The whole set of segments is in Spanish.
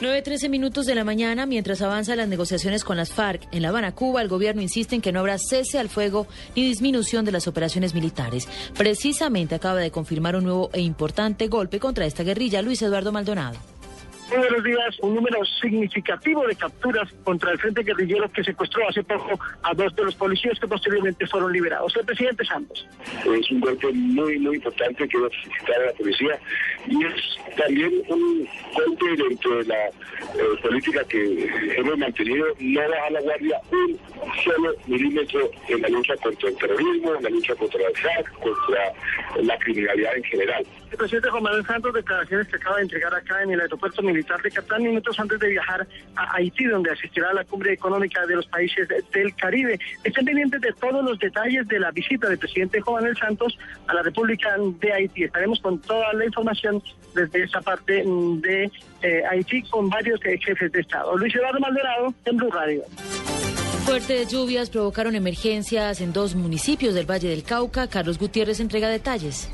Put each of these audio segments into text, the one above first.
9.13 minutos de la mañana, mientras avanzan las negociaciones con las FARC en La Habana, Cuba, el gobierno insiste en que no habrá cese al fuego ni disminución de las operaciones militares. Precisamente acaba de confirmar un nuevo e importante golpe contra esta guerrilla, Luis Eduardo Maldonado. Muy buenos días. Un número significativo de capturas contra el Frente Guerrillero que secuestró hace poco a dos de los policías que posteriormente fueron liberados. El presidente Santos. Es un golpe muy, muy importante que va a la policía y es también un golpe dentro de la eh, política que hemos mantenido, no bajar la guardia un solo milímetro en la lucha contra el terrorismo, en la lucha contra el FARC, contra la criminalidad en general. El presidente Juan Manuel Santos, declaraciones que acaba de entregar acá en el aeropuerto militar de Catán minutos antes de viajar a Haití, donde asistirá a la cumbre económica de los países del Caribe. Estén pendientes de todos los detalles de la visita del presidente Juan Manuel Santos a la República de Haití. Estaremos con toda la información desde esa parte de eh, Haití con varios eh, jefes de Estado. Luis Eduardo Maldonado, en Blue Radio. Fuertes lluvias provocaron emergencias en dos municipios del Valle del Cauca. Carlos Gutiérrez entrega detalles.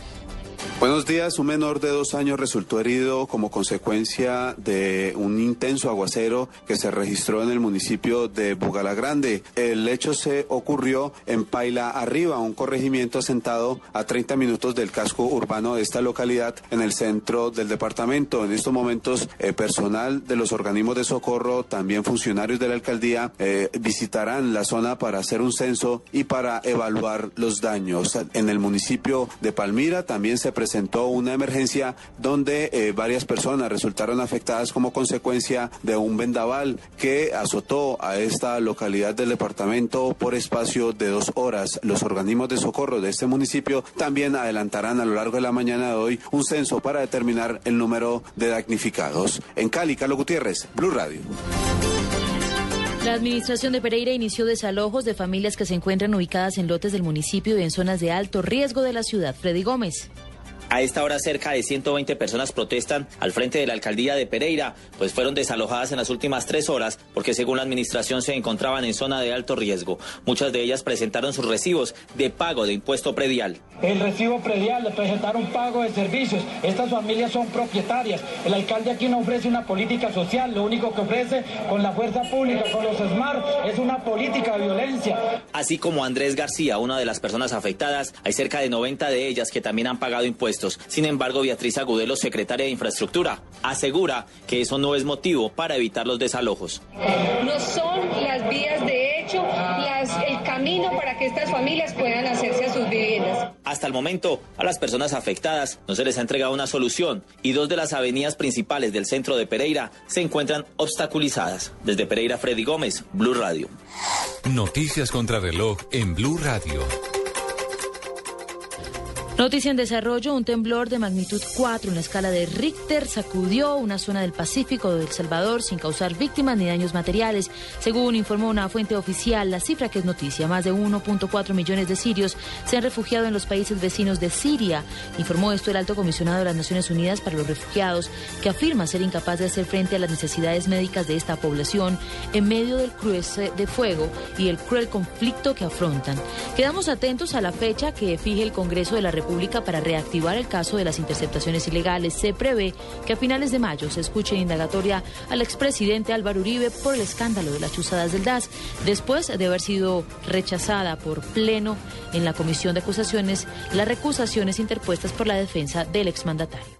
Buenos días. Un menor de dos años resultó herido como consecuencia de un intenso aguacero que se registró en el municipio de Bugalagrande. El hecho se ocurrió en Paila Arriba, un corregimiento asentado a 30 minutos del casco urbano de esta localidad en el centro del departamento. En estos momentos, eh, personal de los organismos de socorro, también funcionarios de la alcaldía, eh, visitarán la zona para hacer un censo y para evaluar los daños. En el municipio de Palmira también se presentó una emergencia donde eh, varias personas resultaron afectadas como consecuencia de un vendaval que azotó a esta localidad del departamento por espacio de dos horas. Los organismos de socorro de este municipio también adelantarán a lo largo de la mañana de hoy un censo para determinar el número de damnificados. En Cali, Carlos Gutiérrez, Blue Radio. La administración de Pereira inició desalojos de familias que se encuentran ubicadas en lotes del municipio y en zonas de alto riesgo de la ciudad. Freddy Gómez. A esta hora cerca de 120 personas protestan al frente de la alcaldía de Pereira, pues fueron desalojadas en las últimas tres horas porque según la administración se encontraban en zona de alto riesgo. Muchas de ellas presentaron sus recibos de pago de impuesto predial. El recibo predial le presentaron pago de servicios. Estas familias son propietarias. El alcalde aquí no ofrece una política social, lo único que ofrece con la fuerza pública, con los SMART, es una política de violencia. Así como Andrés García, una de las personas afectadas, hay cerca de 90 de ellas que también han pagado impuestos. Sin embargo, Beatriz Agudelo, secretaria de Infraestructura, asegura que eso no es motivo para evitar los desalojos. No son las vías de hecho el camino para que estas familias puedan hacerse a sus viviendas. Hasta el momento, a las personas afectadas no se les ha entregado una solución y dos de las avenidas principales del centro de Pereira se encuentran obstaculizadas. Desde Pereira, Freddy Gómez, Blue Radio. Noticias contra reloj en Blue Radio. Noticia en desarrollo, un temblor de magnitud 4 en la escala de Richter sacudió una zona del Pacífico de El Salvador sin causar víctimas ni daños materiales. Según informó una fuente oficial, la cifra que es noticia, más de 1.4 millones de sirios se han refugiado en los países vecinos de Siria. Informó esto el alto comisionado de las Naciones Unidas para los Refugiados, que afirma ser incapaz de hacer frente a las necesidades médicas de esta población en medio del cruce de fuego y el cruel conflicto que afrontan. Quedamos atentos a la fecha que fije el Congreso de la República para reactivar el caso de las interceptaciones ilegales. Se prevé que a finales de mayo se escuche indagatoria al expresidente Álvaro Uribe por el escándalo de las chuzadas del DAS, después de haber sido rechazada por pleno en la comisión de acusaciones las recusaciones interpuestas por la defensa del exmandatario.